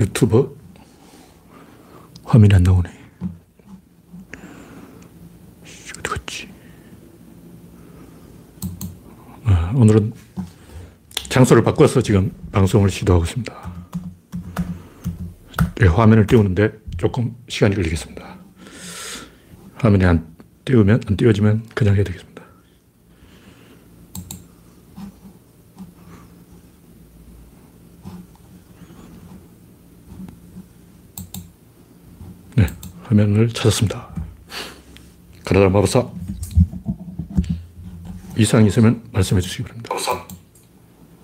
유튜버 화면이 안 나오네. 어디 갔지? 아, 오늘은 장소를 바꿔서 지금 방송을 시도하고 있습니다. 네, 화면을 띄우는데 조금 시간이 걸리겠습니다. 화면이 안 띄우면, 안 띄워지면 그냥 해야 되겠습니다. 네, 화면을 찾았습니다. 가나다 마법사. 이상 있으면 말씀해 주시기 바랍니다.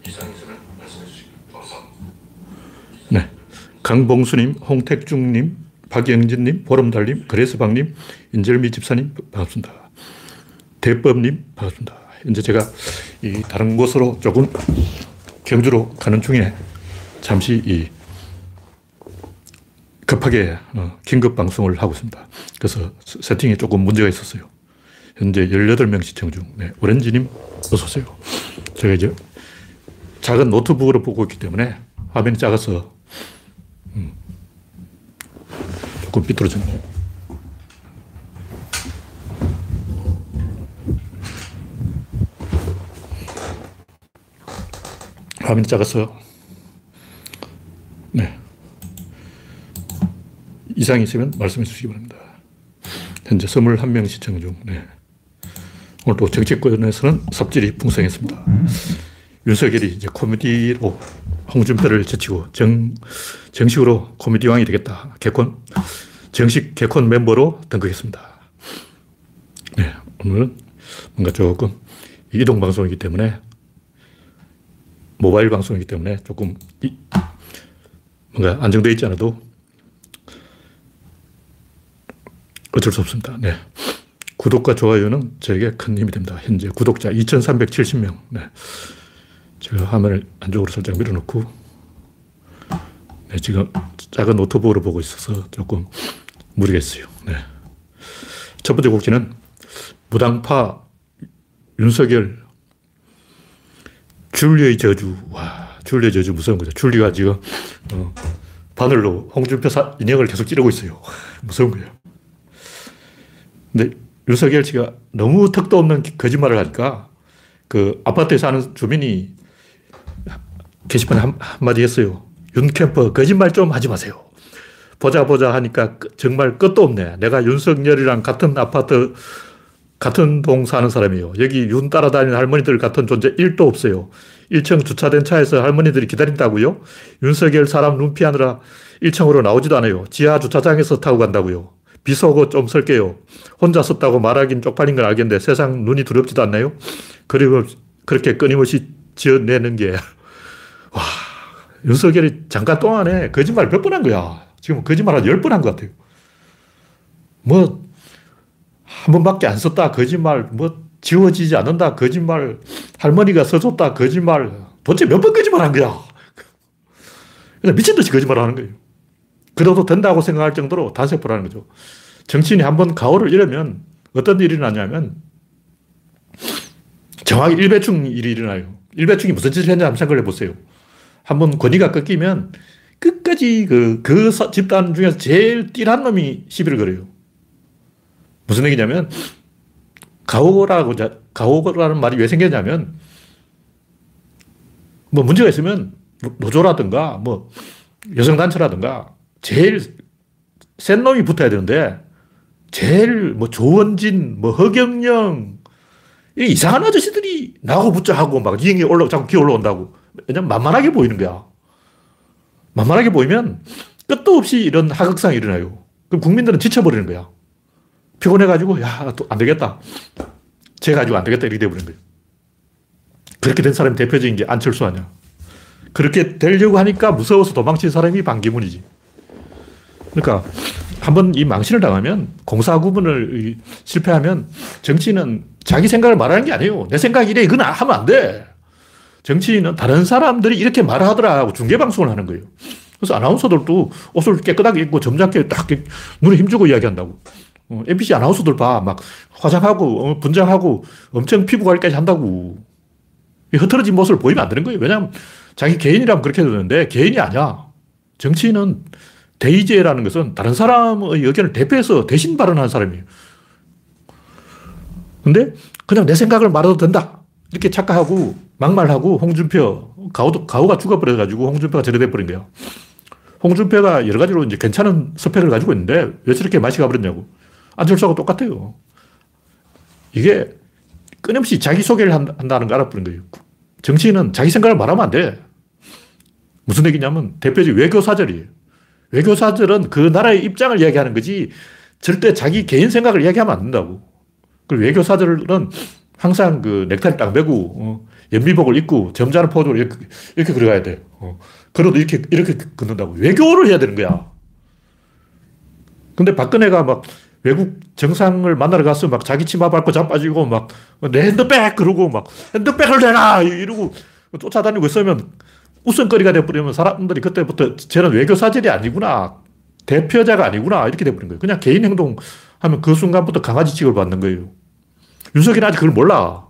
이상 있으면 말씀해 주시기 바랍니다. 네. 강봉수님, 홍택중님, 박영진님, 보름달님, 그레스방님, 인절미 집사님, 반갑습니다. 대법님, 반갑습니다. 현재 제가 이 다른 곳으로 조금 경주로 가는 중에 잠시 이 급하게 어, 긴급 방송을 하고 있습니다. 그래서 세팅에 조금 문제가 있었어요. 현재 18명 시청 중. 네, 오렌지님, 어서오세요. 제가 이제 작은 노트북으로 보고 있기 때문에 화면이 작아서 음, 조금 삐뚤어졌네요. 화면이 작아서 네. 이상이 있으면 말씀해 주시기 바랍니다. 현재 21명 시청 중. 네. 오늘 또 정치권에서는 삽질이 풍성했습니다. 윤석열이 이제 코미디로 홍준표를 제치고 정, 정식으로 코미디 왕이 되겠다. 개콘, 정식 개콘 멤버로 등극했습니다. 네, 오늘은 뭔가 조금 이동 방송이기 때문에 모바일 방송이기 때문에 조금 이, 뭔가 안정되어 있지 않아도 어쩔 수 없습니다. 네. 구독과 좋아요는 저에게 큰 힘이 됩니다. 현재 구독자 2,370명. 네. 제가 화면을 안쪽으로 살짝 밀어놓고, 네, 지금 작은 노트북으로 보고 있어서 조금 무리겠어요. 네. 첫 번째 곡지는 무당파 윤석열 줄리의 저주. 와, 줄리의 저주 무서운 거죠. 줄리가 지금 어, 바늘로 홍준표 사, 인형을 계속 찌르고 있어요. 무서운 거예요. 근데 윤석열 씨가 너무 턱도 없는 거짓말을 하니까 그 아파트에 사는 주민이 게시판에 한, 한마디 했어요. 윤 캠퍼 거짓말 좀 하지 마세요. 보자 보자 하니까 정말 끝도 없네. 내가 윤석열이랑 같은 아파트 같은 동 사는 사람이에요. 여기 윤 따라다니는 할머니들 같은 존재 1도 없어요. 1층 주차된 차에서 할머니들이 기다린다고요? 윤석열 사람 눈 피하느라 1층으로 나오지도 않아요. 지하 주차장에서 타고 간다고요. 비속어 좀 쓸게요. 혼자 썼다고 말하긴 쪽팔린 건 알겠는데 세상 눈이 두렵지도 않나요? 그리고 그렇게 끊임없이 지어내는 게, 와, 윤석열이 잠깐 동안에 거짓말 몇 번 한 거야. 지금 거짓말 한 10번 한 것 같아요. 뭐, 한 번밖에 안 썼다. 거짓말. 뭐, 지워지지 않는다. 거짓말. 할머니가 써줬다. 거짓말. 도대체 몇 번 거짓말 한 거야. 미친듯이 거짓말 하는 거예요. 그래도 된다고 생각할 정도로 단세포라는 거죠. 정치인이 한번 가오를 잃으면 어떤 일이 나냐면 정확히 일배충 일이 일어나요. 일배충이 무슨 짓을 했냐 한번 생각해 보세요. 한번 권위가 꺾이면 끝까지 그, 그 집단 중에서 제일 띠란 놈이 시비를 걸어요. 무슨 얘기냐면 가오라고, 가오라는 말이 왜 생겼냐면 뭐 문제가 있으면 노조라든가 뭐 여성단체라든가 제일 센 놈이 붙어야 되는데, 제일 뭐 조원진, 뭐 허경영, 이상한 아저씨들이 나하고 붙자 하고 막 이행이 올라, 자꾸 기어 올라온다고. 왜냐면 만만하게 보이는 거야. 만만하게 보이면 끝도 없이 이런 하극상이 일어나요. 그럼 국민들은 지쳐버리는 거야. 피곤해가지고, 야, 또 안 되겠다. 쟤 가지고 안 되겠다. 이렇게 돼버리는 거예요. 그렇게 된 사람이 대표적인 게 안철수 아니야. 그렇게 되려고 하니까 무서워서 도망친 사람이 반기문이지. 그러니까 한번 이 망신을 당하면 공사 구분을 실패하면 정치인은 자기 생각을 말하는 게 아니에요. 내 생각이 이래. 이건 하면 안 돼. 정치인은 다른 사람들이 이렇게 말하더라 하고 중계방송을 하는 거예요. 그래서 아나운서들도 옷을 깨끗하게 입고 점잖게 딱 눈에 힘주고 이야기한다고. 어, MBC 아나운서들 봐. 막 화장하고 어, 분장하고 엄청 피부 관리까지 한다고. 흐트러진 모습을 보이면 안 되는 거예요. 왜냐하면 자기 개인이라면 그렇게 되는데 개인이 아니야. 정치인은 대의제라는 것은 다른 사람의 의견을 대표해서 대신 발언하는 사람이에요. 근데 그냥 내 생각을 말해도 된다. 이렇게 착각하고 막말하고 홍준표, 가오, 가오가 죽어버려가지고 홍준표가 저래 돼버린 거예요. 홍준표가 여러 가지로 이제 괜찮은 스펙을 가지고 있는데 왜 저렇게 맛이 가버렸냐고. 안철수하고 똑같아요. 이게 끊임없이 자기소개를 한다는 걸 알아버린 거예요. 정치인은 자기 생각을 말하면 안 돼. 무슨 얘기냐면 대표적 외교사절이에요. 외교사절은 그 나라의 입장을 이야기하는 거지 절대 자기 개인 생각을 이야기하면 안 된다고. 그 외교사절은 항상 그 넥타이를 딱 매고 어, 연비복을 입고 점잖은 포즈로 이렇게, 이렇게 걸어가야 돼. 어. 걸어도 이렇게 이렇게 걷는다고. 외교를 해야 되는 거야. 근데 박근혜가 막 외국 정상을 만나러 가서 막 자기 치마 밟고 자빠지고 막 내 핸드백 그러고 막 핸드백을 내놔 이러고 쫓아다니고 있으면 웃음거리가 돼버리면 사람들이 그때부터 쟤는 외교 사절이 아니구나. 대표자가 아니구나. 이렇게 돼버린 거예요. 그냥 개인 행동 하면 그 순간부터 강아지 취급을 받는 거예요. 윤석열은 아직 그걸 몰라.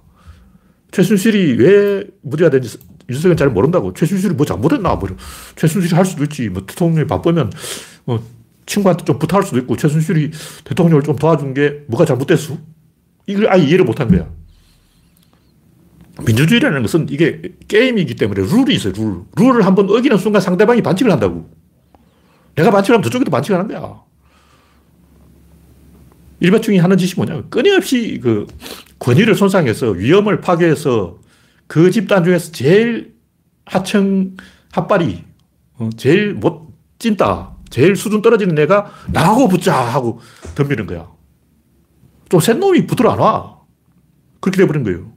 최순실이 왜 문제가 되는지 윤석열은 잘 모른다고. 최순실이 뭐 잘못했나? 뭐 최순실이 할 수도 있지. 뭐 대통령이 바쁘면 뭐 친구한테 좀 부탁할 수도 있고 최순실이 대통령을 좀 도와준 게 뭐가 잘못됐어? 이걸 아예 이해를 못한 거야. 민주주의라는 것은 이게 게임이기 때문에 룰이 있어요, 룰. 룰을 한번 어기는 순간 상대방이 반칙을 한다고. 내가 반칙을 하면 저쪽에도 반칙을 하는 거야. 일반충이 하는 짓이 뭐냐면 끊임없이 그 권위를 손상해서 위험을 파괴해서 그 집단 중에서 제일 하청 핫발이 어, 제일 못 찐다 제일 수준 떨어지는 애가 나하고 붙자 하고 덤비는 거야. 좀 센 놈이 붙으러 안 와. 그렇게 돼버린 거예요.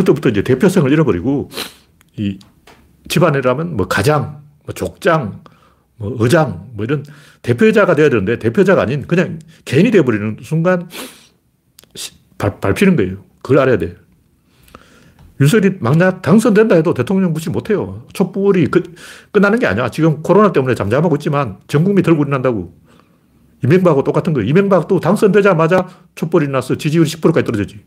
그때부터 이제 대표성을 잃어버리고 이 집안이라면 뭐 가장, 뭐 족장, 뭐 의장, 뭐 이런 대표자가 돼야 되는데 대표자가 아닌 그냥 개인이 되어버리는 순간 발, 밟히는 거예요. 그걸 알아야 돼. 윤석열이 만약 당선된다 해도 대통령 무시 못해요. 촛불이 끝, 끝나는 게 아니야. 지금 코로나 때문에 잠잠하고 있지만 전 국민이 들고 일어난다고. 이명박하고 똑같은 거예요. 이명박도 당선되자마자 촛불이 나서 지지율이 10%까지 떨어졌지.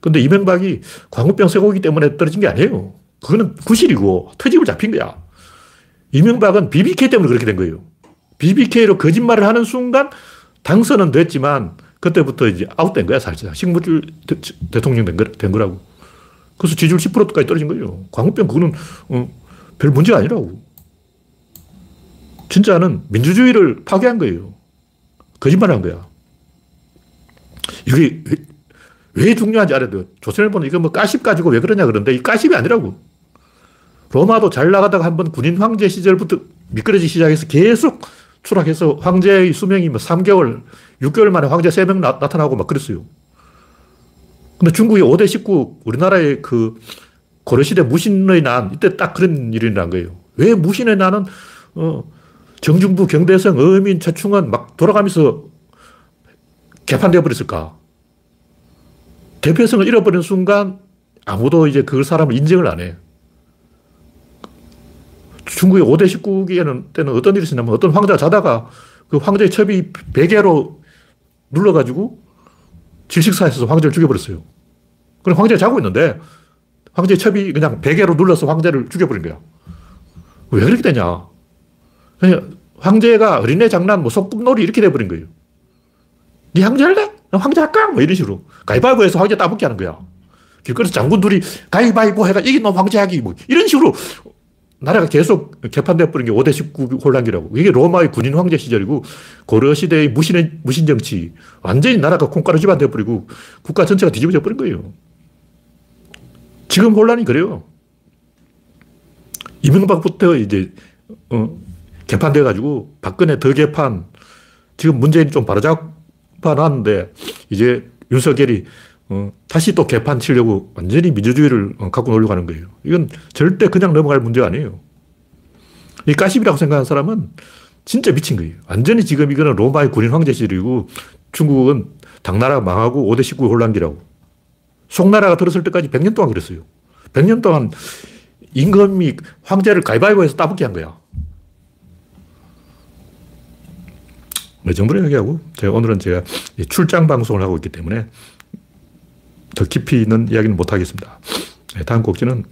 근데 이명박이 광우병 쇠고기 때문에 떨어진 게 아니에요. 그거는 구실이고 터집을 잡힌 거야. 이명박은 BBK 때문에 그렇게 된 거예요. BBK로 거짓말을 하는 순간 당선은 됐지만 그때부터 이제 아웃된 거야, 사실상. 식물줄 대통령 된, 거, 된 거라고. 그래서 지지율 10%까지 떨어진 거예요. 광우병 그거는 어, 별 문제가 아니라고. 진짜는 민주주의를 파괴한 거예요. 거짓말 한 거야. 이게 왜, 왜 중요한지 알아야 돼요. 조선일보는 이거 뭐 가십 가지고 왜 그러냐 그러는데 이 가십이 아니라고. 로마도 잘 나가다가 한번 군인 황제 시절부터 미끄러지기 시작해서 계속 추락해서 황제의 수명이 뭐 3개월, 6개월 만에 황제 3명 나, 타나고 막 그랬어요. 근데 중국이 5대 19, 우리나라의 그 고려시대 무신의 난, 이때 딱 그런 일이 난 거예요. 왜 무신의 난은, 어, 정중부, 경대성, 어민, 최충원 막 돌아가면서 개판되어 버렸을까? 대표성을 잃어버린 순간 아무도 이제 그 사람을 인정을 안 해. 중국의 5대 19기에는 때는 어떤 일이 있었냐면 어떤 황제가 자다가 그 황제의 첩이 베개로 눌러가지고 질식사에서 황제를 죽여버렸어요. 그럼 황제가 자고 있는데 황제의 첩이 그냥 베개로 눌러서 황제를 죽여버린 거야. 왜 그렇게 되냐? 황제가 어린애 장난, 뭐 소꿉놀이 이렇게 돼버린 거예요. 네 황제 할래? 황제 할까? 뭐 이런 식으로. 가위바위보해서 황제 따먹게 하는 거야. 길거리에서 장군들이 가위바위보 해가 이긴 놈 황제 하기 뭐 이런 식으로 나라가 계속 개판되어 버린 게 5대 19 혼란기라고. 이게 로마의 군인 황제 시절이고 고려 시대의 무신 무신 정치. 완전히 나라가 콩가루 집안 되어 버리고 국가 전체가 뒤집어져 버린 거예요. 지금 혼란이 그래요. 이명박부터 이제 어, 개판돼 가지고 박근혜 더 개판. 지금 문재인이 좀 바로잡 아놨는데 이제 윤석열이 어, 다시 또 개판 치려고 완전히 민주주의를 어, 갖고 놀려고 하는 거예요. 이건 절대 그냥 넘어갈 문제가 아니에요. 이 가십이라고 생각하는 사람은 진짜 미친 거예요. 완전히 지금 이거는 로마의 군인 황제 시절이고 중국은 당나라가 망하고 5대 19 혼란기라고. 송나라가 들었을 때까지 100년 동안 그랬어요. 100년 동안 임금이 황제를 가위바위보해서 따먹게 한 거야. 네, 정부를 얘기하고 제가 오늘은 제가 출장 방송을 하고 있기 때문에 더 깊이 있는 이야기는 못 하겠습니다. 네, 다음 곡지는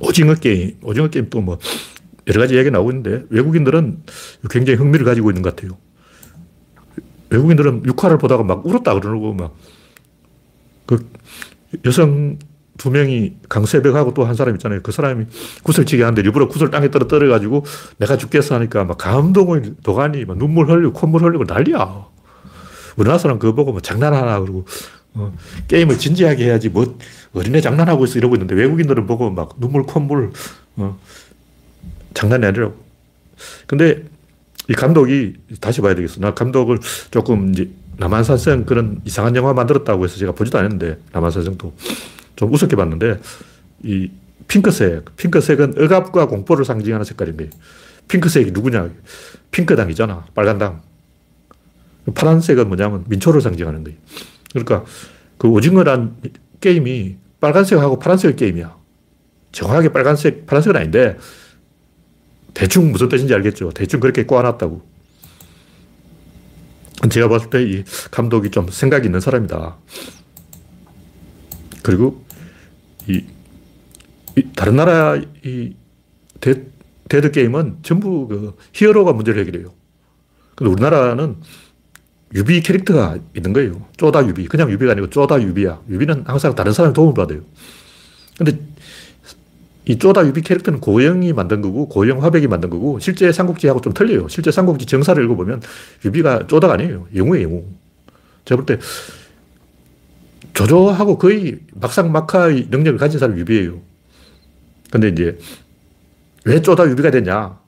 오징어 게임, 오징어 게임 또 뭐 여러 가지 이야기 나오고 있는데 외국인들은 굉장히 흥미를 가지고 있는 것 같아요. 외국인들은 6화를 보다가 막 울었다 그러고 막 그 여성 두 명이 강세벽하고 또 한 사람 있잖아요. 그 사람이 구슬치기 하는데 일부러 구슬 땅에 떨어 떨어가지고 내가 죽겠어 하니까 막 감동을 도가니 막 눈물 흘리고 콧물 흘리고 난리야. 우리나라 사람 그거 보고 뭐 장난하나 그러고 어, 게임을 진지하게 해야지 뭐 어린애 장난하고 있어 이러고 있는데 외국인들은 보고 막 눈물 콧물 어, 장난이 아니라고. 근데 이 감독이 다시 봐야 되겠어. 나 감독을 조금 이제 남한산성 그런 이상한 영화 만들었다고 해서 제가 보지도 않았는데 남한산성도 좀 우습게 봤는데 이 핑크색, 핑크색은 억압과 공포를 상징하는 색깔인 거예요. 핑크색이 누구냐? 핑크당이잖아. 빨간당. 파란색은 뭐냐면 민초를 상징하는 거예요. 그러니까 그 오징어란 게임이 빨간색하고 파란색 게임이야. 정확하게 빨간색, 파란색은 아닌데 대충 무슨 뜻인지 알겠죠. 대충 그렇게 꼬아놨다고. 제가 봤을 때 이 감독이 좀 생각이 있는 사람이다. 그리고 이, 이 다른 나라 이 데, death 게임은 전부 그 히어로가 문제를 해결해요. 근데 우리나라는 유비 캐릭터가 있는 거예요. 쪼다 유비. 그냥 유비가 아니고 쪼다 유비야. 유비는 항상 다른 사람의 도움을 받아요. 근데 이 쪼다 유비 캐릭터는 고우영이 만든 거고 고우영 화백이 만든 거고 실제 삼국지하고 좀 틀려요. 실제 삼국지 정사를 읽어보면 유비가 쪼다가 아니에요. 영웅이에요, 영웅. 제가 볼 때 조조하고 거의 막상막하의 능력을 가진 사람이 유비예요. 근데 이제 왜 쪼다 유비가 됐냐?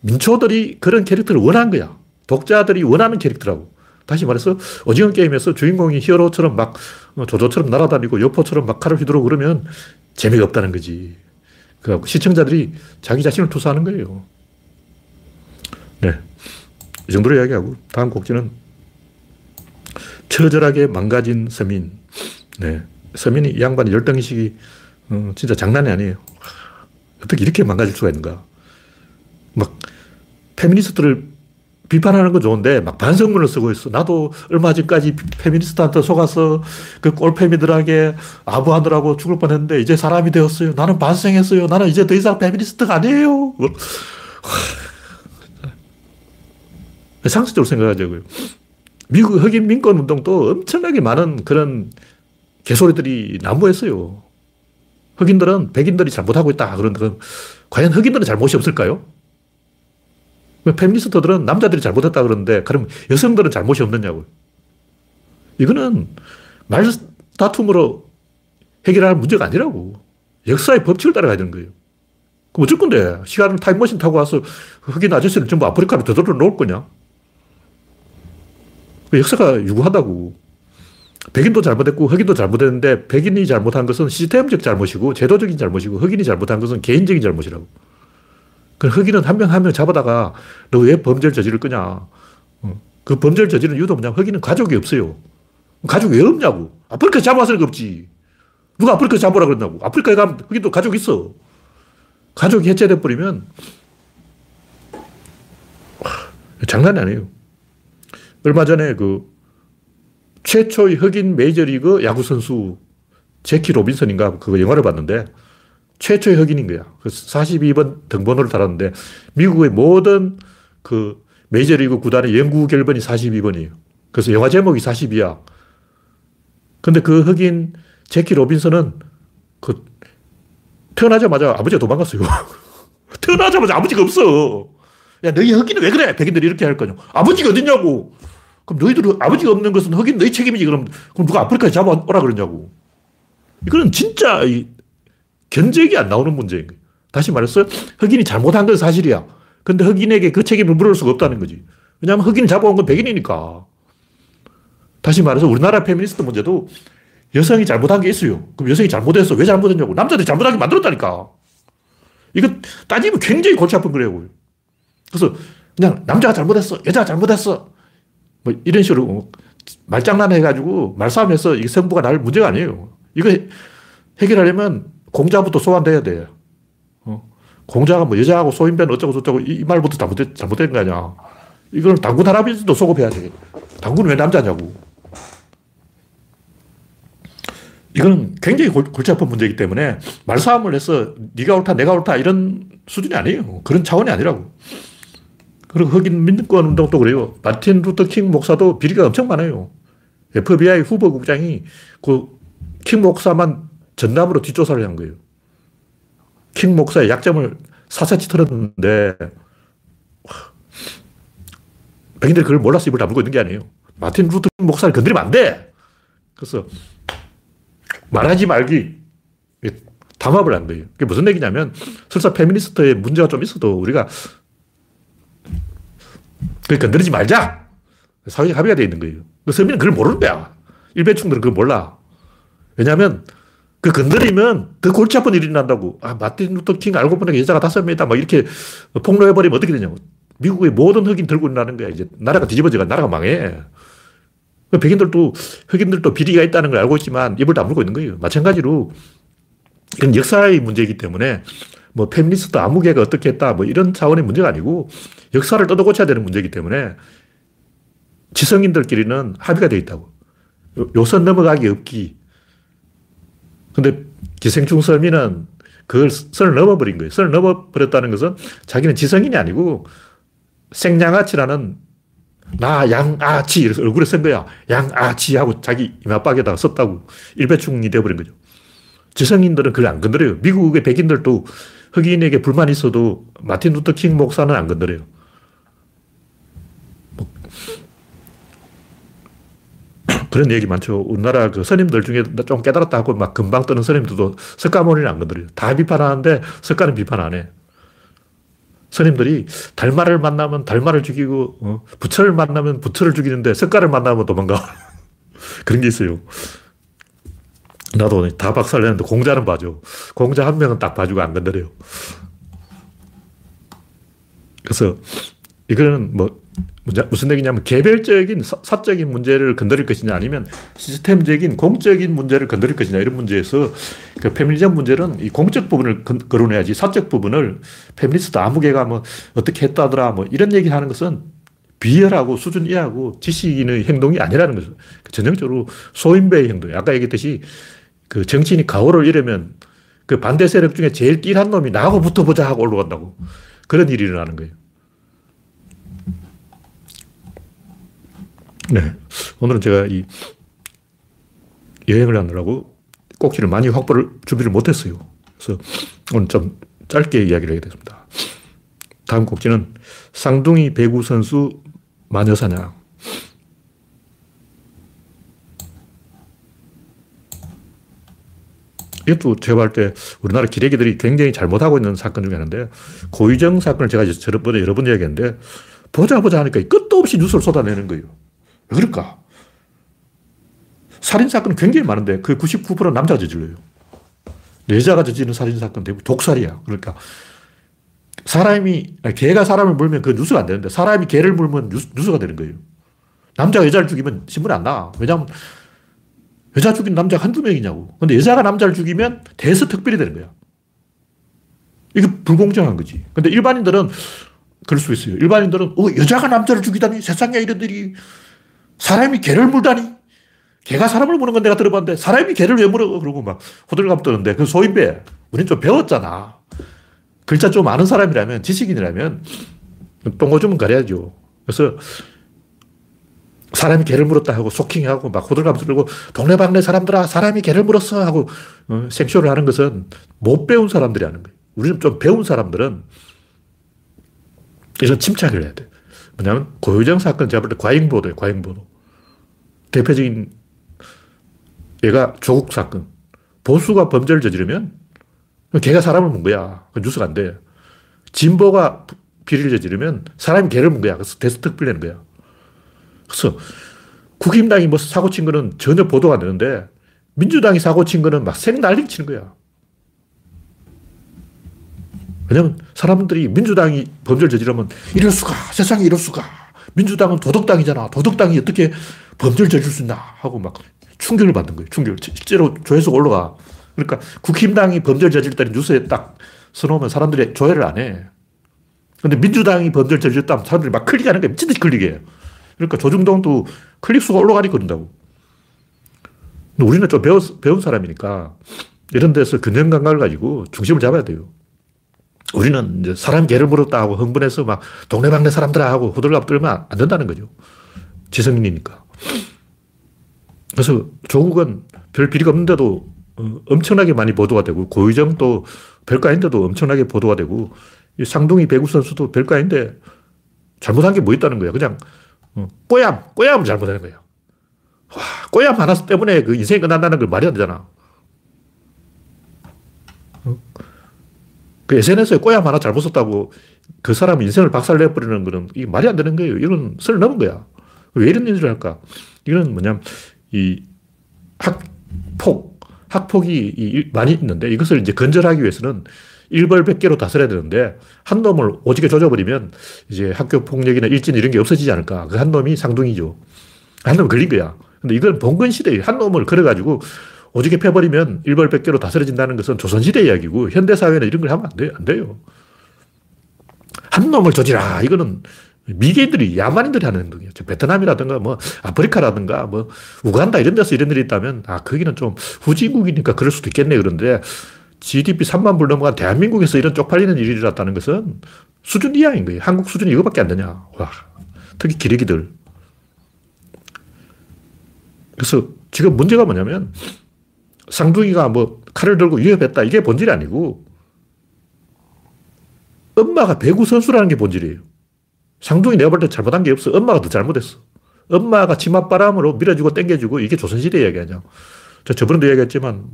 민초들이 그런 캐릭터를 원한 거야. 독자들이 원하는 캐릭터라고. 다시 말해서 오징어 게임에서 주인공이 히어로처럼 막 어, 조조처럼 날아다니고 여포처럼 막 칼을 휘두르고 그러면 재미가 없다는 거지. 그 시청자들이 자기 자신을 투사하는 거예요. 네. 이 정도로 이야기하고 다음 곡지는 처절하게 망가진 서민. 네. 서민이 이 양반이 열등의식이 어, 진짜 장난이 아니에요. 어떻게 이렇게 망가질 수가 있는가. 막 페미니스트를 비판하는 건 좋은데 막 반성문을 쓰고 있어. 나도 얼마 전까지 페미니스트한테 속아서 그 꼴페미들에게 아부하느라고 죽을 뻔했는데 이제 사람이 되었어요. 나는 반성했어요. 나는 이제 더 이상 페미니스트가 아니에요. 상식적으로 생각하자고요. 미국 흑인 민권 운동도 엄청나게 많은 그런 개소리들이 난무했어요. 흑인들은 백인들이 잘못하고 있다. 그런데 과연 흑인들은 잘못이 없을까요? 페미니스트들은 남자들이 잘못했다 그러는데 그럼 여성들은 잘못이 없느냐고. 이거는 말 다툼으로 해결할 문제가 아니라고. 역사의 법칙을 따라가야 되는 거예요. 그럼 어쩔 건데? 시간을 타임머신 타고 와서 흑인 아저씨를 전부 아프리카로 되돌려 놓을 거냐? 그 역사가 유구하다고. 백인도 잘못했고 흑인도 잘못했는데 백인이 잘못한 것은 시스템적 잘못이고 제도적인 잘못이고 흑인이 잘못한 것은 개인적인 잘못이라고. 그 흑인은 한 명 한 명 잡아다가 너 왜 범죄를 저지를 거냐. 어. 그 범죄를 저지른 이유도 뭐냐면 흑인은 가족이 없어요. 가족이 왜 없냐고. 아프리카 잡아서 없지. 누가 아프리카 잡으라 그랬냐고. 아프리카에 가면 흑인도 가족 있어. 가족이 해체돼 버리면 장난이 아니에요. 얼마 전에 그 최초의 흑인 메이저리그 야구 선수 제키 로빈슨인가 그 영화를 봤는데 최초의 흑인인 거야. 42번 등번호를 달았는데 미국의 모든 그 메이저리그 구단의 영구 결번이 42번이에요. 그래서 영화 제목이 42야. 근데 그 흑인 제키 로빈슨은 그 태어나자마자 아버지가 도망갔어요. 태어나자마자 아버지가 없어. 야, 너희 흑인은 왜 그래? 백인들이 이렇게 할 거냐. 아버지가 어딨냐고. 그럼 너희들 아버지가 없는 것은 흑인 너희 책임이지. 그럼, 그럼 누가 아프리카에 잡아오라 그러냐고. 이거는 진짜 견적이 안 나오는 문제인 거예요. 다시 말해서 흑인이 잘못한 건 사실이야. 근데 흑인에게 그 책임을 물을 수가 없다는 거지. 왜냐하면 흑인 잡아온 건 백인이니까. 다시 말해서 우리나라 페미니스트 문제도 여성이 잘못한 게 있어요. 그럼 여성이 잘못했어. 왜 잘못했냐고. 남자들이 잘못하게 만들었다니까. 이거 따지면 굉장히 골치 아픈 거예요. 그래서 그냥 남자가 잘못했어. 여자가 잘못했어. 뭐 이런 식으로 말장난 해가지고 말싸움해서 이 성부가 날 문제가 아니에요. 이거 해결하려면 공자부터 소환돼야 돼. 어? 공자가 뭐 여자하고 소인배는 어쩌고 저쩌고 이, 이 말부터 잘못된, 잘못된 거 아니야. 이거는 당군 할아버지도 소급해야 돼. 당군은 왜 남자냐고. 이건 굉장히 골치 아픈 문제이기 때문에 말싸움을 해서 네가 옳다 내가 옳다 이런 수준이 아니에요. 그런 차원이 아니라고. 그리고 흑인 민권 운동도 그래요. 마틴 루터 킹 목사도 비리가 엄청 많아요. FBI 후버 국장이 그 킹 목사만 전담으로 뒷조사를 한 거예요. 킹 목사의 약점을 사사치 털었는데 백인들이 그걸 몰라서 입을 다물고 있는 게 아니에요. 마틴 루터 목사를 건드리면 안 돼! 그래서 말하지 말기 담합을 한 거예요. 그게 무슨 얘기냐면 설사 페미니스트의 문제가 좀 있어도 우리가 그 건드리지 말자! 사회적 합의가 되어 있는 거예요. 그 서민은 그걸 모르는 거야. 일배충들은 그걸 몰라. 왜냐하면 그 건드리면 더 골치 아픈 일이 난다고. 아, 마틴 루터 킹 알고 보니까 여자가 다섯 명이다. 막 이렇게 폭로해버리면 어떻게 되냐고. 미국의 모든 흑인 들고 일어나는 거야. 이제 나라가 뒤집어져가 나라가 망해. 그 백인들도 흑인들도 비리가 있다는 걸 알고 있지만 입을 다물고 있는 거예요. 마찬가지로 이건 역사의 문제이기 때문에 뭐 페미니스트 아무개가 어떻게 했다 뭐 이런 차원의 문제가 아니고 역사를 뜯어 고쳐야 되는 문제이기 때문에 지성인들끼리는 합의가 되어 있다고. 요선 넘어가기 없기. 근데 기생충 설민은 그걸 선을 넘어버린 거예요. 선을 넘어버렸다는 것은 자기는 지성인이 아니고 생양아치라는 나 양아치 이래서 얼굴에 쓴 거야. 양아치 하고 자기 이마박에다가 썼다고 일배충이 되어버린 거죠. 지성인들은 그걸 안 건드려요. 미국의 백인들도 흑인에게 불만이 있어도 마틴 루터 킹 목사는 안 건드려요. 뭐 그런 얘기 많죠. 우리나라 그 스님들 중에 좀 깨달았다 하고 막 금방 뜨는 스님들도 석가모니는 안 건드려요. 다 비판하는데 석가는 비판 안 해. 스님들이 달마를 만나면 달마를 죽이고 어, 부처를 만나면 부처를 죽이는데 석가를 만나면 도망가. 그런 게 있어요. 나도 다 박살 내는데 공자는 봐줘. 공자 한 명은 딱 봐주고 안 건드려요. 그래서 이거는 뭐 무슨 얘기냐면 개별적인 사, 적인 문제를 건드릴 것이냐 아니면 시스템적인 공적인 문제를 건드릴 것이냐 이런 문제에서 그 페미니즘 문제는 이 공적 부분을 거론해야지 사적 부분을 페미니스트 아무개가 뭐 어떻게 했다더라 뭐 이런 얘기 하는 것은 비열하고 수준 이하고 지식인의 행동이 아니라는 거죠. 전형적으로 소인배의 행동이에요. 아까 얘기했듯이 그 정치인이 가오를 잃으면 그 반대 세력 중에 제일 띠한 놈이 나하고 붙어보자 하고 올라간다고. 그런 일이 일어나는 거예요. 네. 오늘은 제가 이 여행을 하느라고 꼭지를 많이 확보를, 준비를 못했어요. 그래서 오늘 좀 짧게 이야기를 하게 됐습니다. 다음 꼭지는 쌍둥이 배구 선수 마녀사냥. 이것도 제가 볼 때 우리나라 기레기들이 굉장히 잘못하고 있는 사건 중에 하나인데 고의정 사건을 제가 저번에 여러 번 이야기했는데 보자 보자 하니까 끝도 없이 뉴스를 쏟아내는 거예요. 왜 그럴까? 살인사건은 굉장히 많은데 그 99%는 남자가 저질러요. 여자가 저지르는 살인사건 대부분 독살이야. 그러니까 사람이, 개가 사람을 물면 그 뉴스가 안 되는데 사람이 개를 물면 뉴스, 뉴스가 되는 거예요. 남자가 여자를 죽이면 신문에 안 나. 왜냐하면 여자 죽인 남자가 한두 명이냐고. 근데 여자가 남자를 죽이면 대서 특별히 되는 거야. 이게 불공정한 거지. 근데 일반인들은 그럴 수 있어요. 일반인들은, 어, 여자가 남자를 죽이다니 세상에 이런 일이 사람이 개를 물다니? 개가 사람을 무는 건 내가 들어봤는데 사람이 개를 왜 물어? 그러고 막 호들갑 떠는데 그 소인배. 우린 좀 배웠잖아. 글자 좀 아는 사람이라면, 지식인이라면 똥오줌은 가려야죠. 그래서 사람이 개를 물었다 하고 소킹하고 막 호들갑 떨고 동네방네 사람들아 사람이 개를 물었어 하고 어, 생쇼를 하는 것은 못 배운 사람들이 하는 거예요. 우리는 좀 배운 사람들은 이런 침착을 해야 돼. 뭐냐면 고유정 사건 제가 볼때 과잉보도예요. 과잉보도. 대표적인 얘가 조국 사건. 보수가 범죄를 저지르면 걔가 사람을 문 거야. 그 뉴스가 안 돼. 진보가 비리를 저지르면 사람이 개를 문 거야. 그래서 대스특필 내는 거야. 그래서 국힘당이 뭐 사고 친 거는 전혀 보도가 안 되는데 민주당이 사고 친 거는 막 생난리 치는 거야. 왜냐면 사람들이 민주당이 범죄를 저지르면 이럴 수가, 세상에 이럴 수가. 민주당은 도덕당이잖아. 도덕당이 어떻게 범죄를 저질 수 있나 하고 막 충격을 받는 거예요. 충격. 실제로 조회수가 올라가. 그러니까 국힘당이 범죄를 저질렀다니 뉴스에 딱 써놓으면 사람들이 조회를 안 해. 근데 민주당이 범죄를 저질렀다면 사람들이 막 클릭하는 거야. 미친 듯이 클릭해. 그러니까 조중동도 클릭수가 올라가니까 그런다고. 우리는 좀 배운, 배운 사람이니까 이런 데서 균형 감각을 가지고 중심을 잡아야 돼요. 우리는 이제 사람 개를 물었다 하고 흥분해서 막 동네방네 사람들아 하고 호들갑 떨면 안 된다는 거죠. 지성인이니까. 그래서 조국은 별 비리가 없는데도 어, 엄청나게 많이 보도가 되고 고의정도 별거 아닌데도 엄청나게 보도가 되고 상동이 배구 선수도 별거 아닌데 잘못한 게 뭐 있다는 거예요. 그냥 어, 꼬얌, 꼬얌을 잘못하는 거예요. 와, 꼬얌 하나 때문에 그 인생이 끝난다는 걸 말이 안 되잖아. 어? 그 SNS에 꼬얌 하나 잘못 썼다고 그 사람 인생을 박살내버리는 거는 이게 말이 안 되는 거예요. 이건 선 넘은 거야. 왜 이런 일을 할까? 이거는 뭐냐면 이 학폭, 학폭이 많이 있는데 이것을 이제 건절하기 위해서는 일벌 백계로 다스려야 되는데 한 놈을 오지게 조져버리면 이제 학교 폭력이나 일진 이런 게 없어지지 않을까. 그 한 놈이 상둥이죠. 한 놈 걸린 거야. 근데 이건 봉건 시대에 한 놈을 걸어가지고 오지게 패버리면 일벌 백계로 다스려진다는 것은 조선시대 이야기고 현대사회는 이런 걸 하면 안 돼요. 안 돼요. 한 놈을 조지라. 이거는 미개인들이, 야만인들이 하는 행동이에요. 베트남이라든가, 뭐, 아프리카라든가, 뭐, 우간다 이런 데서 이런 일이 있다면, 아, 거기는 좀 후진국이니까 그럴 수도 있겠네. 그런데, GDP 3만 불 넘어간 대한민국에서 이런 쪽팔리는 일이 일어났다는 것은 수준 이하인 거예요. 한국 수준이 이거밖에 안 되냐. 와. 특히 기레기들. 그래서 지금 문제가 뭐냐면 쌍둥이가 뭐 칼을 들고 위협했다. 이게 본질이 아니고 엄마가 배구 선수라는 게 본질이에요. 상둥이 내가 볼 때 잘못한 게 없어. 엄마가 더 잘못했어. 엄마가 치맛바람으로 밀어주고 땡겨주고 이게 조선시대 이야기 아니야. 저 저번에도 얘기했지만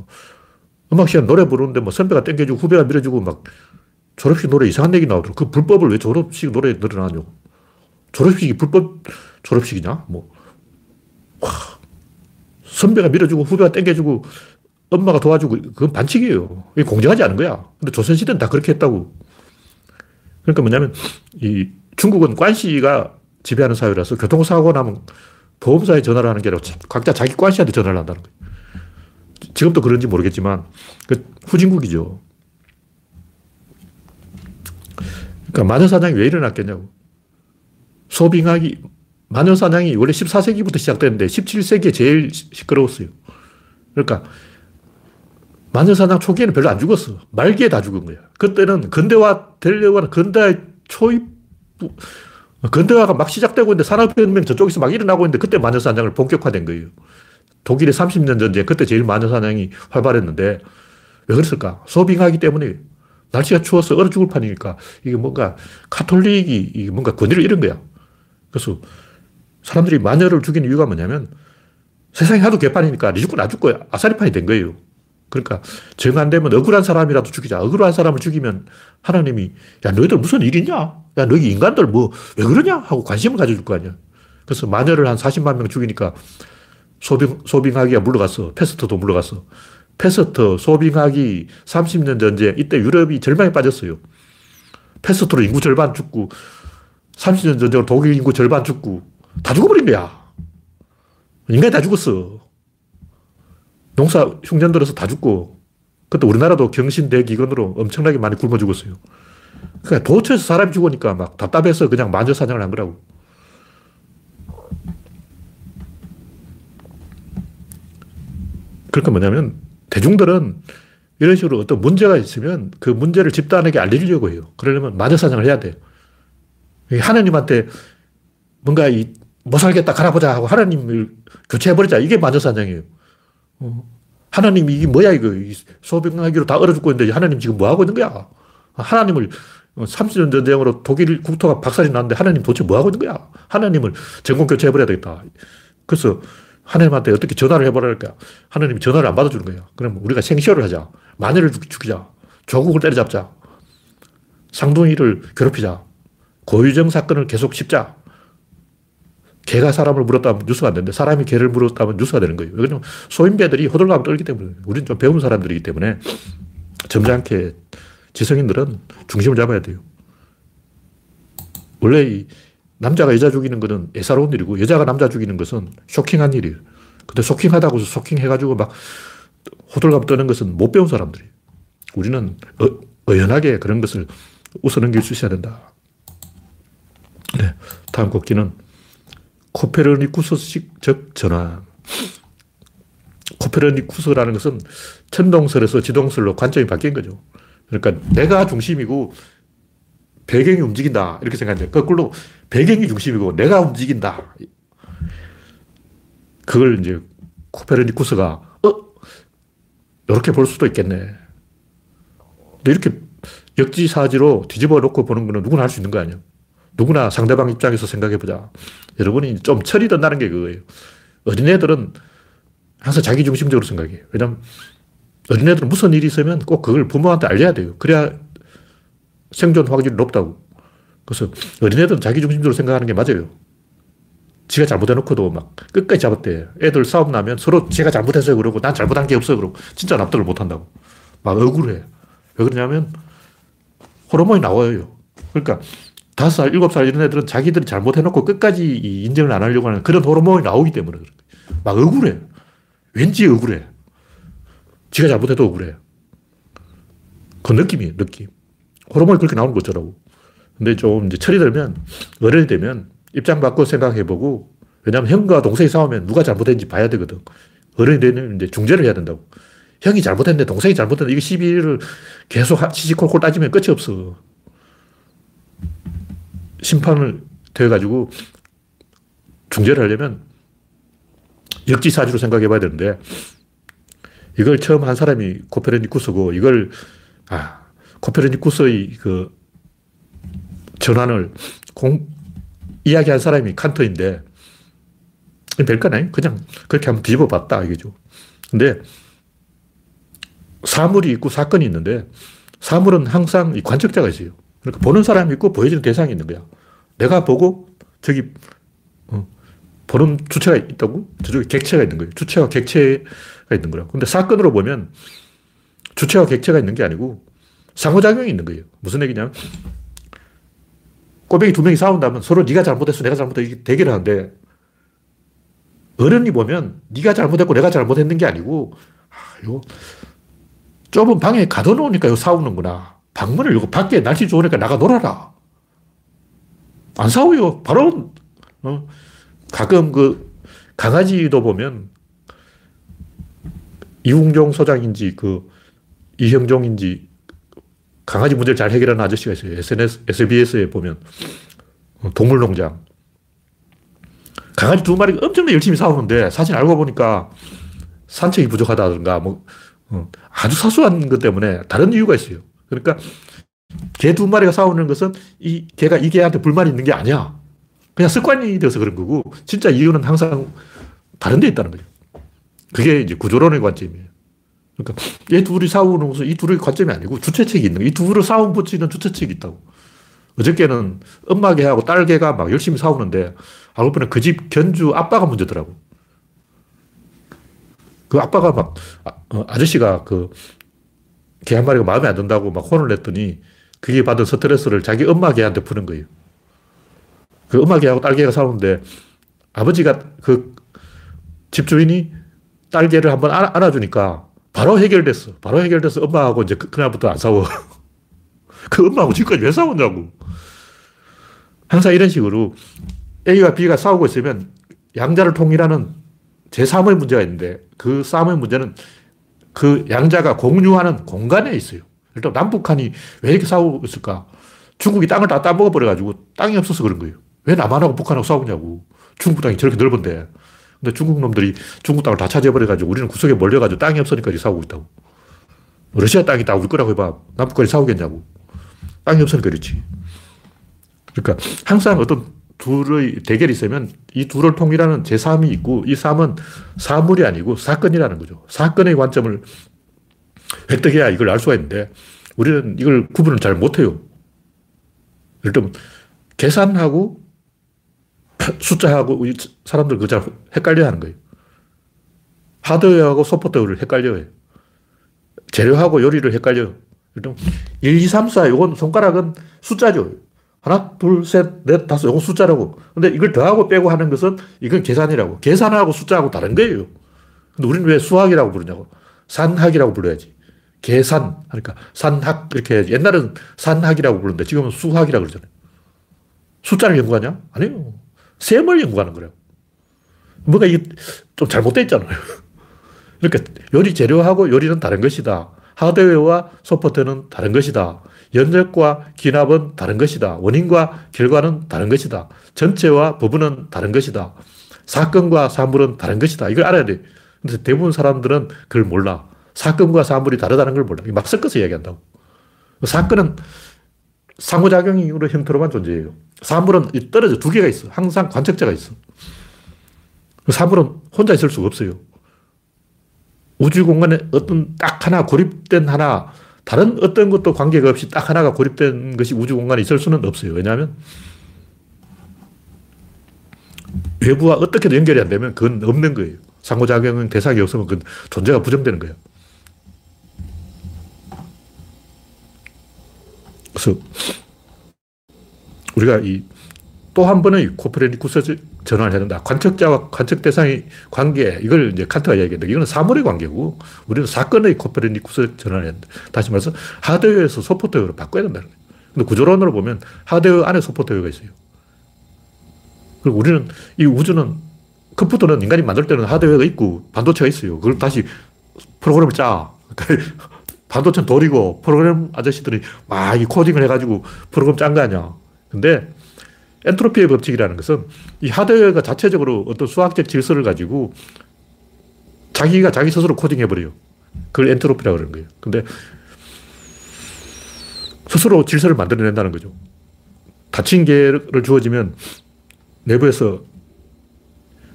음악 시간 노래 부르는데 뭐 선배가 땡겨주고 후배가 밀어주고 막 졸업식 노래 이상한 얘기 나오더라고. 그 불법을 왜 졸업식 노래에 늘어나냐고. 졸업식이 불법 졸업식이냐? 뭐. 와. 선배가 밀어주고 후배가 땡겨주고 엄마가 도와주고 그건 반칙이에요. 이게 공정하지 않은 거야. 근데 조선시대는 다 그렇게 했다고. 그러니까 뭐냐면 이 중국은 관시가 지배하는 사회라서 교통사고 나면 보험사에 전화를 하는 게 아니라 각자 자기 관시한테 전화를 한다는 거예요. 지금도 그런지 모르겠지만 그 후진국이죠. 그러니까 마녀사냥이 왜 일어났겠냐고. 소빙하기, 마녀사냥이 원래 14세기부터 시작됐는데 17세기에 제일 시끄러웠어요. 그러니까 마녀사냥 초기에는 별로 안 죽었어. 말기에 다 죽은 거야. 그때는 근대화 되려고 근대 초입, 근대화가 막 시작되고 있는데 산업혁명 저쪽에서 막 일어나고 있는데 그때 마녀사냥을 본격화된 거예요. 독일의 30년 전쟁, 그때 제일 마녀 사냥이 활발했는데 왜 그랬을까? 소빙하기 때문에 날씨가 추워서 얼어 죽을 판이니까 이게 뭔가 카톨릭이 이게 뭔가 권위를 잃은 거야. 그래서 사람들이 마녀를 죽인 이유가 뭐냐면 세상이 하도 개판이니까 니 죽고 나 죽고 아사리판이 된 거예요. 그러니까 정 안 되면 억울한 사람이라도 죽이자. 억울한 사람을 죽이면 하나님이 야 너희들 무슨 일 있냐? 야 너희 인간들 뭐 왜 그러냐? 하고 관심을 가져줄 거 아니야. 그래서 마녀를 한 40만 명 죽이니까 소빙, 소빙하기가 물러갔어. 페스트도 물러갔어. 페스트, 소빙하기 30년 전쟁, 이때 유럽이 절망에 빠졌어요. 페스트로 인구 절반 죽고, 30년 전쟁으로 독일 인구 절반 죽고, 다 죽어버린 거야. 인간이 다 죽었어. 농사 흉년 들어서 다 죽고, 그때 우리나라도 경신대기근으로 엄청나게 많이 굶어 죽었어요. 그러니까 도처에서 사람이 죽으니까 막 답답해서 그냥 만져 사냥을 한 거라고. 그러니까 뭐냐면 대중들은 이런 식으로 어떤 문제가 있으면 그 문제를 집단에게 알려주려고 해요. 그러려면 마녀사냥을 해야 돼요. 하나님한테 뭔가 이, 못 살겠다, 가라보자 하고 하나님을 교체해버리자. 이게 마녀사냥이에요. 어. 하나님이 이게 뭐야, 이거. 소병하기로 다 얼어 죽고 있는데 하나님 지금 뭐 하고 있는 거야? 하나님을 30년 전쟁으로 독일 국토가 박살이 났는데 하나님 도대체 뭐 하고 있는 거야? 하나님을 전공 교체해버려야 되겠다. 그래서 하나님한테 어떻게 전화를 해보라니까 하나님이 전화를 안 받아주는 거예요. 그럼 우리가 생쇼를 하자. 마녀를 죽이자. 조국을 때려잡자. 상둥이를 괴롭히자. 고유정 사건을 계속 씹자. 개가 사람을 물었다면 뉴스가 안 되는데 사람이 개를 물었다면 뉴스가 되는 거예요. 왜냐면 소인배들이 호들갑을 떨기 때문에 우리는 좀 배운 사람들이기 때문에 점잖게 지성인들은 중심을 잡아야 돼요. 원래 이 남자가 여자 죽이는 것은 애사로운 일이고 여자가 남자 죽이는 것은 쇼킹한 일이에요. 근데 쇼킹하다고 쇼킹해가지고 막 호들갑 떠는 것은 못 배운 사람들이에요. 우리는 어, 연하게 그런 것을 웃어넘길 수 있어야 된다. 네, 다음 곡기는 코페르니쿠스식 적 전환. 코페르니쿠스라는 것은 천동설에서 지동설로 관점이 바뀐 거죠. 그러니까 내가 중심이고 배경이 움직인다. 이렇게 생각하는데 거꾸로 배경이 중심이고 내가 움직인다. 그걸 이제 코페르니쿠스가 어? 이렇게 볼 수도 있겠네. 근데 이렇게 역지사지로 뒤집어 놓고 보는 거는 누구나 할 수 있는 거 아니야. 누구나 상대방 입장에서 생각해 보자. 여러분이 좀 철이 든다는 게 그거예요. 어린애들은 항상 자기 중심적으로 생각해요. 왜냐면 어린애들은 무슨 일이 있으면 꼭 그걸 부모한테 알려야 돼요. 그래야 생존 확률이 높다고. 그래서 어린애들은 자기 중심적으로 생각하는 게 맞아요. 지가 잘못해놓고도 막 끝까지 잡았대. 애들 싸움 나면 서로 제가 잘못했어요. 그러고 난 잘못한 게 없어. 그러고 진짜 납득을 못 한다고. 막 억울해. 왜 그러냐면 호르몬이 나와요. 그러니까 다섯 살, 일곱 살 이런 애들은 자기들이 잘못해놓고 끝까지 인정을 안 하려고 하는 그런 호르몬이 나오기 때문에 그래. 막 억울해. 왠지 억울해. 지가 잘못해도 억울해. 그 느낌이에요, 느낌. 호르몬이 그렇게 나오는 거더라고. 근데 좀 이제 철이 들면, 어른이 되면 입장 바꿔 생각해보고, 왜냐면 형과 동생이 싸우면 누가 잘못했는지 봐야 되거든. 어른이 되면 이제 중재를 해야 된다고. 형이 잘못했는데 동생이 잘못했는데 이거 시비를 계속 시시콜콜 따지면 끝이 없어. 심판을 되어가지고 중재를 하려면 역지사지로 생각해 봐야 되는데 이걸 처음 한 사람이 코페르니쿠스고 이걸 아, 코페르니쿠스의 그 전환을 공, 이야기한 사람이 칸트인데 별거 아니에요. 그냥 그렇게 한번 뒤집어 봤다 이거죠. 근데 사물이 있고 사건이 있는데 사물은 항상 이 관측자가 있어요. 그러니까 보는 사람이 있고 보여지는 대상이 있는 거야. 내가 보고 저기 어, 보는 주체가 있다고? 저쪽에 객체가 있는 거예요. 주체와 객체가 있는 거라. 근데 사건으로 보면 주체와 객체가 있는 게 아니고 상호작용이 있는 거예요. 무슨 얘기냐면 꼬맹이 두 명이 싸운다면 서로 네가 잘못했어, 내가 잘못했어 대결을 하는데 어른이 보면 네가 잘못했고 내가 잘못했는 게 아니고 아, 요 좁은 방에 가둬놓으니까 요 싸우는구나. 방문을 열고 밖에 날씨 좋으니까 나가 놀아라. 안 싸워요. 바로, 어, 가끔 그 강아지도 보면 이웅종 소장인지 그 이형종인지 강아지 문제를 잘 해결하는 아저씨가 있어요. SNS, SBS에 보면 어, 동물농장. 강아지 두 마리가 엄청나게 열심히 싸우는데 사실 알고 보니까 산책이 부족하다든가 뭐 어, 아주 사소한 것 때문에 다른 이유가 있어요. 그러니까 개 두 마리가 싸우는 것은 이 개가 이 개한테 불만이 있는 게 아니야. 그냥 습관이 되어서 그런 거고 진짜 이유는 항상 다른 데 있다는 거죠. 그게 이제 구조론의 관점이에요. 그러니까 얘 둘이 싸우는 것은 이 둘의 관점이 아니고 주체책이 있는 거예요. 이 둘을 싸움 붙이는 주체책이 있다고. 어저께는 엄마 개하고 딸 개가 막 열심히 싸우는데 알고 보니 그 집 견주 아빠가 문제더라고. 그 아빠가 막, 아, 어, 아저씨가 그, 개 한 마리가 마음에 안 든다고 막 혼을 냈더니 그게 받은 스트레스를 자기 엄마 개한테 푸는 거예요. 그 엄마 개하고 딸 개가 싸우는데 아버지가 그 집주인이 딸 개를 한번 안아, 주니까 바로 해결됐어. 바로 해결돼서 엄마하고 이제 그, 그날부터 안 싸워. 그 엄마하고 지금까지 왜 싸웠냐고. 항상 이런 식으로 A와 B가 싸우고 있으면 양자를 통일하는 제3의 문제가 있는데 그 싸움의 문제는 그 양자가 공유하는 공간에 있어요. 일단 남북한이 왜 이렇게 싸우고 있을까? 중국이 땅을 다 따먹어버려가지고 땅이 없어서 그런 거예요. 왜 남한하고 북한하고 싸우냐고. 중국 땅이 저렇게 넓은데. 근데 중국 놈들이 중국 땅을 다 차지해버려가지고 우리는 구석에 몰려가지고 땅이 없으니까 싸우고 있다고. 러시아 땅이 다 우리 거라고 해봐. 남북한이 싸우겠냐고. 땅이 없으니까 그렇지. 그러니까 항상 어떤 둘의 대결이 있으면 이 둘을 통일하는 제3이 있고 이 3은 사물이 아니고 사건이라는 거죠. 사건의 관점을 획득해야 이걸 알 수가 있는데 우리는 이걸 구분을 잘 못해요. 예를 들면 계산하고 숫자하고 사람들 그잘 헷갈려 하는 거예요. 하드웨어하고 소프트웨어를 헷갈려요. 재료하고 요리를 헷갈려요. 1, 2, 3, 4, 이건 손가락은 숫자죠. 하나, 둘, 셋, 넷, 다섯. 이거 숫자라고. 근데 이걸 더하고 빼고 하는 것은 이건 계산이라고. 계산하고 숫자하고 다른 거예요. 근데 우리는 왜 수학이라고 부르냐고. 산학이라고 불러야지. 계산. 하니까 산학. 이렇게 해야지. 옛날은 산학이라고 부르는데 지금은 수학이라고 그러잖아요. 숫자를 연구하냐? 아니요. 셈을 연구하는 거예요. 뭔가 이게 좀 잘못되어 있잖아요. 그러니까 요리 재료하고 요리는 다른 것이다. 하드웨어와 소프트웨어는 다른 것이다. 연력과 기납은 다른 것이다. 원인과 결과는 다른 것이다. 전체와 부분은 다른 것이다. 사건과 사물은 다른 것이다. 이걸 알아야 돼. 근데 대부분 사람들은 그걸 몰라. 사건과 사물이 다르다는 걸 몰라. 막 섞어서 이야기한다고. 사건은 상호작용으로 형태로만 존재해요. 사물은 떨어져 두 개가 있어. 항상 관측자가 있어. 사물은 혼자 있을 수가 없어요. 우주 공간에 어떤 딱 하나 고립된 하나, 다른 어떤 것도 관계가 없이 딱 하나가 고립된 것이 우주 공간에 있을 수는 없어요. 왜냐하면 외부와 어떻게도 연결이 안 되면 그건 없는 거예요. 상호작용은 대상이 없으면 그건 존재가 부정되는 거예요. 그래서 우리가 이 또 한 번의 코페르니쿠스 전환을 해야 된다. 관측자와 관측 대상의 관계, 이걸 이제 칸트가 이야기했는데, 이거는 사물의 관계고, 우리는 사건의 코페르니쿠스 전환을 해야 된다. 다시 말해서 하드웨어에서 소프트웨어로 바꿔야 된다는 거예요. 근데 구조론으로 보면 하드웨어 안에 소프트웨어가 있어요. 그리고 우리는 이 우주는 컴퓨터는 인간이 만들 때는 하드웨어가 있고 반도체가 있어요. 그걸 다시 프로그램을 짜. 반도체는 돌이고 프로그램 아저씨들이 막 이 코딩을 해가지고 프로그램 짠 거 아니야. 근데 엔트로피의 법칙이라는 것은 이 하드웨어가 자체적으로 어떤 수학적 질서를 가지고 자기가 자기 스스로 코딩해버려요. 그걸 엔트로피라고 그러는 거예요. 근데 스스로 질서를 만들어낸다는 거죠. 닫힌 개를 주어지면 내부에서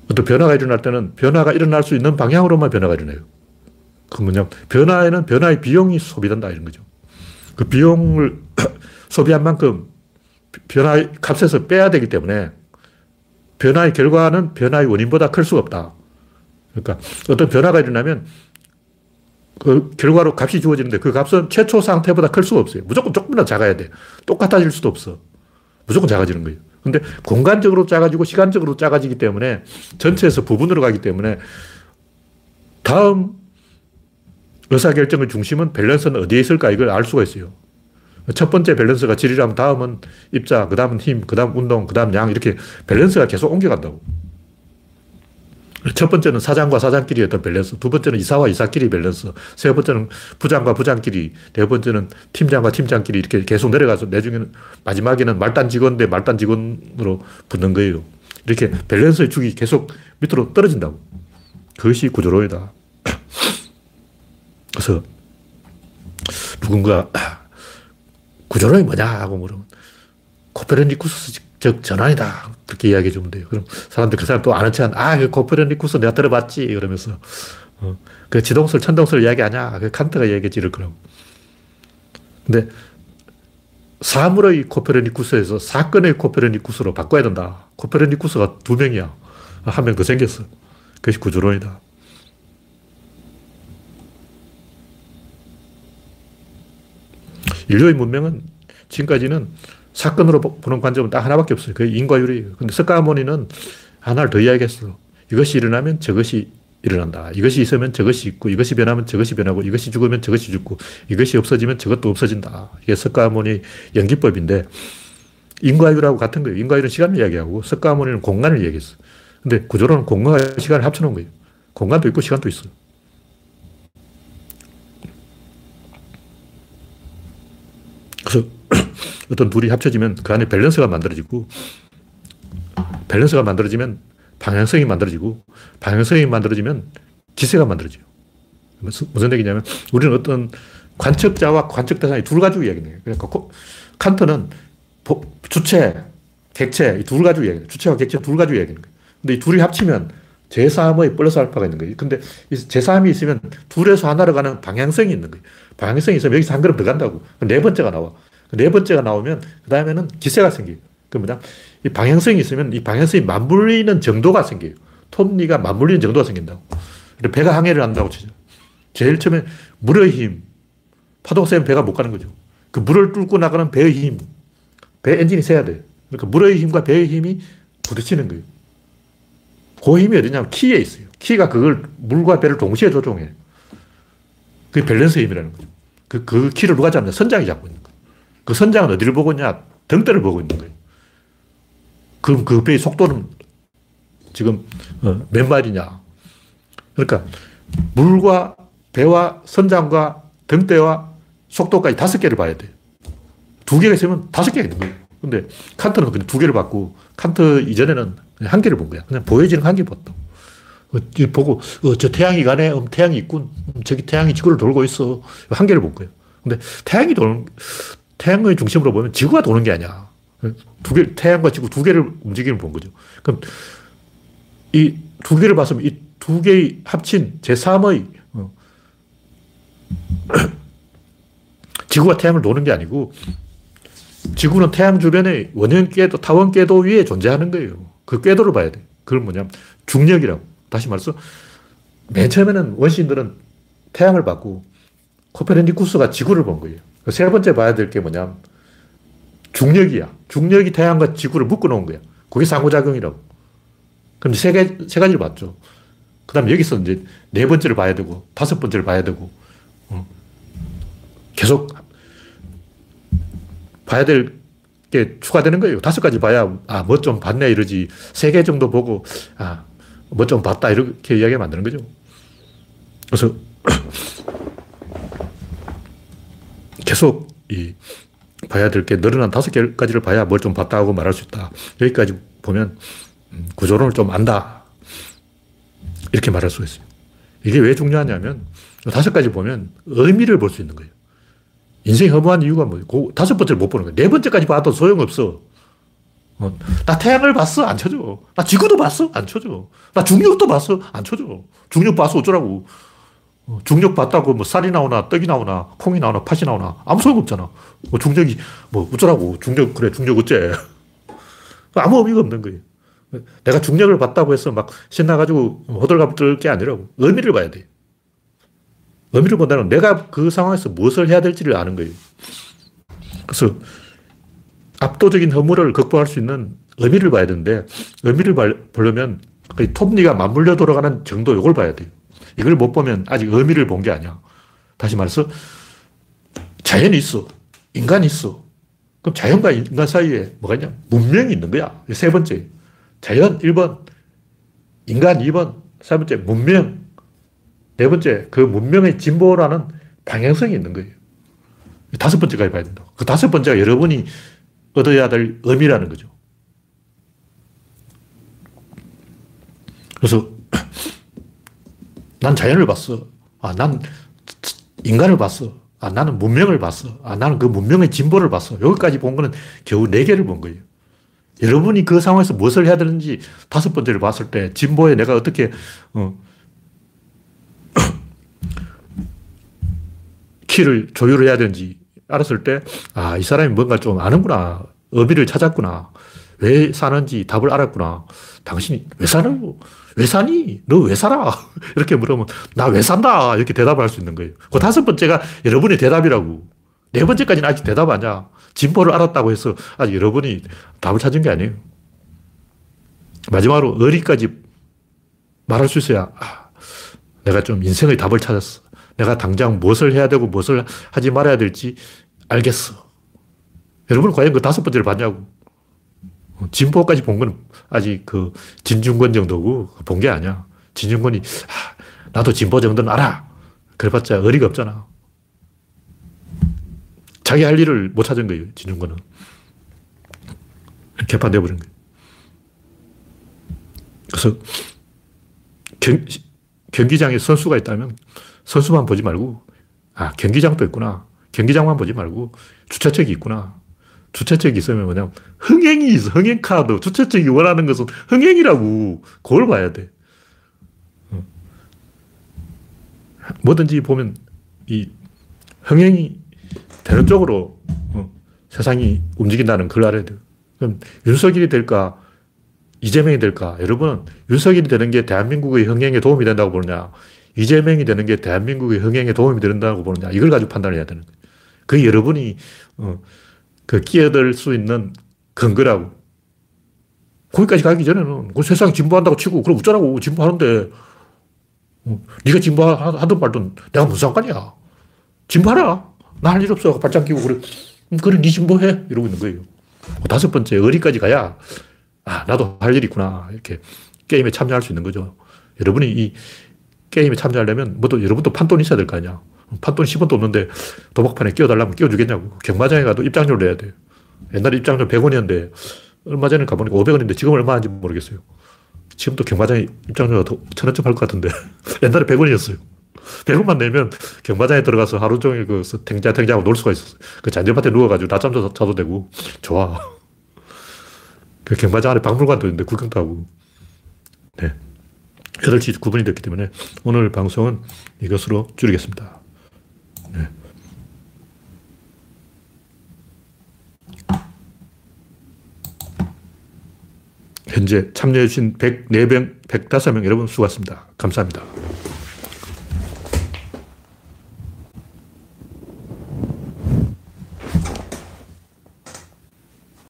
어떤 변화가 일어날 때는 변화가 일어날 수 있는 방향으로만 변화가 일어나요. 그 뭐냐 변화에는 변화의 비용이 소비된다 이런 거죠. 그 비용을 소비한 만큼 변화의 값에서 빼야 되기 때문에 변화의 결과는 변화의 원인보다 클 수가 없다. 그러니까 어떤 변화가 일어나면 그 결과로 값이 주어지는데 그 값은 최초 상태보다 클 수가 없어요. 무조건 조금이나 작아야 돼. 똑같아질 수도 없어. 무조건 작아지는 거예요. 근데 공간적으로 작아지고 시간적으로 작아지기 때문에 전체에서 부분으로 가기 때문에 다음 의사결정의 중심은 밸런스는 어디에 있을까 이걸 알 수가 있어요. 첫 번째 밸런스가 질이라면 다음은 입자, 그 다음은 힘, 그 다음 운동, 그 다음 양 이렇게 밸런스가 계속 옮겨간다고. 첫 번째는 사장과 사장끼리 어떤 밸런스, 두 번째는 이사와 이사끼리 밸런스, 세 번째는 부장과 부장끼리, 네 번째는 팀장과 팀장끼리 이렇게 계속 내려가서 나중에는 마지막에는 말단 직원 대 말단 직원으로 붙는 거예요. 이렇게 밸런스의 축이 계속 밑으로 떨어진다고. 그것이 구조론이다. 그래서 누군가 구조론이 뭐냐 하고 물으면 코페르니쿠스적 전환이다. 그렇게 이야기해 주면 돼요. 그럼 사람들 그 사람 또 아는 척 아, 그 코페르니쿠스 내가 들어봤지. 이러면서 어, 그 지동설, 천동설 이야기하냐. 그 칸트가 이야기했지. 이럴 거라고. 근데 사물의 코페르니쿠스에서 사건의 코페르니쿠스로 바꿔야 된다. 코페르니쿠스가 두 명이야. 한 명 더 생겼어. 그것이 구조론이다. 인류의 문명은 지금까지는 사건으로 보는 관점은 딱 하나밖에 없어요. 그게 인과율이에요. 근데 석가모니는 하나를 더 이야기했어. 이것이 일어나면 저것이 일어난다. 이것이 있으면 저것이 있고, 이것이 변하면 저것이 변하고, 이것이 죽으면 저것이 죽고, 이것이 없어지면 저것도 없어진다. 이게 석가모니 연기법인데, 인과율하고 같은 거예요. 인과율은 시간을 이야기하고, 석가모니는 공간을 이야기했어. 근데 구조로는 공간과 시간을 합쳐놓은 거예요. 공간도 있고, 시간도 있어요. 그래서 어떤 둘이 합쳐지면 그 안에 밸런스가 만들어지고 밸런스가 만들어지면 방향성이 만들어지고 방향성이 만들어지면 기세가 만들어져요. 무슨 얘기냐면 우리는 어떤 관측자와 관측 대상이 둘 가지고 이야기해요. 그러니까 칸트는 주체, 객체 이둘 가지고 이야기해요. 주체와 객체 둘 가지고 이야기하는 거예요. 근데 이 둘이 합치면 제3의 플러스 알파가 있는 거예요. 근데 제3이 있으면 둘에서 하나로 가는 방향성이 있는 거예요. 방향성이 있으면 여기서 한 걸음 더 간다고. 네 번째가 나와. 네 번째가 나오면 그 다음에는 기세가 생겨요. 그 뭐냐. 이 방향성이 있으면 이 방향성이 맞물리는 정도가 생겨요. 톱니가 맞물리는 정도가 생긴다고. 배가 항해를 한다고 치죠. 제일 처음에 물의 힘. 파도가 세면 배가 못 가는 거죠. 그 물을 뚫고 나가는 배의 힘. 배 엔진이 세야 돼. 그러니까 물의 힘과 배의 힘이 부딪히는 거예요. 그 힘이 어디냐면 키에 있어요. 키가 그걸 물과 배를 동시에 조종해. 그게 밸런스 힘이라는 거죠. 그, 그 키를 누가 잡냐? 선장이 잡고 있는 거예요. 그 선장은 어디를 보고 있냐? 등대를 보고 있는 거예요. 그럼 그 배의 속도는 지금 어, 몇 마일이냐? 그러니까 물과 배와 선장과 등대와 속도까지 다섯 개를 봐야 돼요. 두 개가 있으면 다섯 개가 있는 거예요. 근데 칸트는 그냥 두 개를 봤고, 칸트 이전에는 한 개를 본 거야. 그냥 보여지는 한개 봤다. 어, 보고, 어, 저 태양이 가네? 음, 태양이 있군. 음, 저기 태양이 지구를 돌고 있어. 한 개를 본 거예요. 근데 태양이 도는, 태양의 중심으로 보면 지구가 도는 게 아니야. 두 개, 태양과 지구 두 개를 움직이는 본 거죠. 그럼 이 두 개를 봤으면 이 두 개의 합친 제3의 어, 지구가 태양을 도는 게 아니고 지구는 태양 주변에 원형 궤도, 타원 궤도 위에 존재하는 거예요. 그 궤도를 봐야 돼. 그건 뭐냐면 중력이라고. 다시 말해서 맨 처음에는 원시인들은 태양을 봤고 코페르니쿠스가 지구를 본 거예요. 그 세 번째 봐야 될 게 뭐냐면 중력이야. 중력이 태양과 지구를 묶어 놓은 거야. 그게 상호작용이라고. 그럼 세, 개, 세 가지를 봤죠. 그 다음에 여기서 이제 네 번째를 봐야 되고, 다섯 번째를 봐야 되고, 어. 계속 봐야 될 게 추가되는 거예요. 다섯 가지 봐야, 아, 뭐 좀 봤네, 이러지. 세 개 정도 보고, 아, 뭐 좀 봤다, 이렇게 이야기 만드는 거죠. 그래서 계속 이 봐야 될 게 늘어난 다섯 개까지를 봐야 뭘 좀 봤다 고 말할 수 있다. 여기까지 보면 음, 구조론을 좀 안다. 이렇게 말할 수 있어요. 이게 왜 중요하냐면 다섯 가지 보면 의미를 볼 수 있는 거예요. 인생이 허무한 이유가 뭐예요? 그 다섯 번째를 못 보는 거예요. 네 번째까지 봐도 소용없어. 어, 나 태양을 봤어? 안 쳐줘. 나 지구도 봤어? 안 쳐줘. 나 중력도 봤어? 안 쳐줘. 중력 봤어? 어쩌라고. 어, 중력 봤다고 뭐 쌀이 나오나 떡이 나오나 콩이 나오나 팥이 나오나 아무 소용없잖아. 뭐 중력이 뭐 어쩌라고. 중력, 그래, 중력 어째. 아무 의미가 없는 거예요. 내가 중력을 봤다고 해서 막 신나가지고 호들갑 떨게 아니라고. 의미를 봐야 돼. 의미를 본다는 내가 그 상황에서 무엇을 해야 될지를 아는 거예요. 그래서 압도적인 허물을 극복할 수 있는 의미를 봐야 되는데 의미를 보려면 톱니가 맞물려 돌아가는 정도 이걸 봐야 돼요. 이걸 못 보면 아직 의미를 본 게 아니야. 다시 말해서 자연이 있어. 인간이 있어. 그럼 자연과 인간 사이에 뭐가 있냐? 문명이 있는 거야. 세 번째. 자연 1번, 인간 2번, 세 번째 문명, 네 번째, 그 문명의 진보라는 방향성이 있는 거예요. 다섯 번째까지 봐야 된다. 그 다섯 번째가 여러분이 얻어야 될 의미라는 거죠. 그래서 난 자연을 봤어. 아, 난 인간을 봤어. 아, 나는 문명을 봤어. 아, 나는 그 문명의 진보를 봤어. 여기까지 본 거는 겨우 네 개를 본 거예요. 여러분이 그 상황에서 무엇을 해야 되는지 다섯 번째를 봤을 때 진보에 내가 어떻게, 어, 키를 조율을 해야 되는지 알았을 때, 아, 이 사람이 뭔가 좀 아는구나. 의미를 찾았구나. 왜 사는지 답을 알았구나. 당신이 왜 사는, 왜 사니? 너 왜 살아? 이렇게 물으면, 나 왜 산다? 이렇게 대답을 할 수 있는 거예요. 그 다섯 번째가 여러분의 대답이라고. 네 번째까지는 아직 대답 아니야. 진보를 알았다고 해서 아직 여러분이 답을 찾은 게 아니에요. 마지막으로 어리까지 말할 수 있어야, 아, 내가 좀 인생의 답을 찾았어. 내가 당장 무엇을 해야 되고 무엇을 하지 말아야 될지 알겠어. 여러분 과연 그 다섯 번째를 봤냐고. 진보까지 본 건 아직 그 진중권 정도고 본 게 아니야. 진중권이, 아, 나도 진보 정도는 알아. 그래봤자 어리가 없잖아. 자기 할 일을 못 찾은 거예요, 진중권은. 개판되어 버린 거예요. 그래서 경, 경기장에 선수가 있다면 선수만 보지 말고, 아, 경기장도 있구나. 경기장만 보지 말고 주차책이 있구나. 주차책이 있으면 뭐냐면 흥행이 있어. 흥행 카드. 주차책이 원하는 것은 흥행이라고. 그걸 봐야 돼. 어. 뭐든지 보면 이 흥행이 되는 쪽으로 어, 세상이 움직인다는 걸 알아야 돼요. 그럼 윤석열이 될까? 이재명이 될까? 여러분, 윤석열이 되는 게 대한민국의 흥행에 도움이 된다고 보느냐? 이재명이 되는 게 대한민국의 흥행에 도움이 된다고 보느냐? 이걸 가지고 판단을 해야 되는 거예요. 그 여러분이, 어, 그 끼어들 수 있는 근거라고. 거기까지 가기 전에는 그 세상 진보한다고 치고, 그럼 어쩌라고 진보하는데, 어, 네가 진보하든 말든 내가 무슨 상관이야. 진보하라. 나 할 일 없어. 발장 끼고 그래. 음, 그래, 네 진보해. 이러고 있는 거예요. 그 다섯 번째, 어디까지 가야, 아, 나도 할 일이 있구나. 이렇게 게임에 참여할 수 있는 거죠. 여러분이 이 게임에 참여하려면 뭐또 여러분도 판돈 있어야 될 거 아니야. 판돈 10원도 없는데 도박판에 끼워달라면 끼워주겠냐고. 경마장에 가도 입장료를 내야 돼. 옛날에 입장료 100원이었는데 얼마 전에 가보니까 500원인데 지금 얼마 하는지 모르겠어요. 지금도 경마장에 입장료가 천 원쯤 할 것 같은데 옛날에 100원이었어요. 100원만 내면 경마장에 들어가서 하루 종일 그 탱자탱자하고 놀 수가 있었어요. 그 잔디밭에 누워가지고 낮잠도 자도 되고 좋아. 그 경마장 안에 박물관도 있는데 구경도 하고. 네. 8시 9분이 됐기 때문에 오늘 방송은 이것으로 줄이겠습니다. 네. 현재 참여해주신 104명, 105명 여러분 수고하셨습니다. 감사합니다.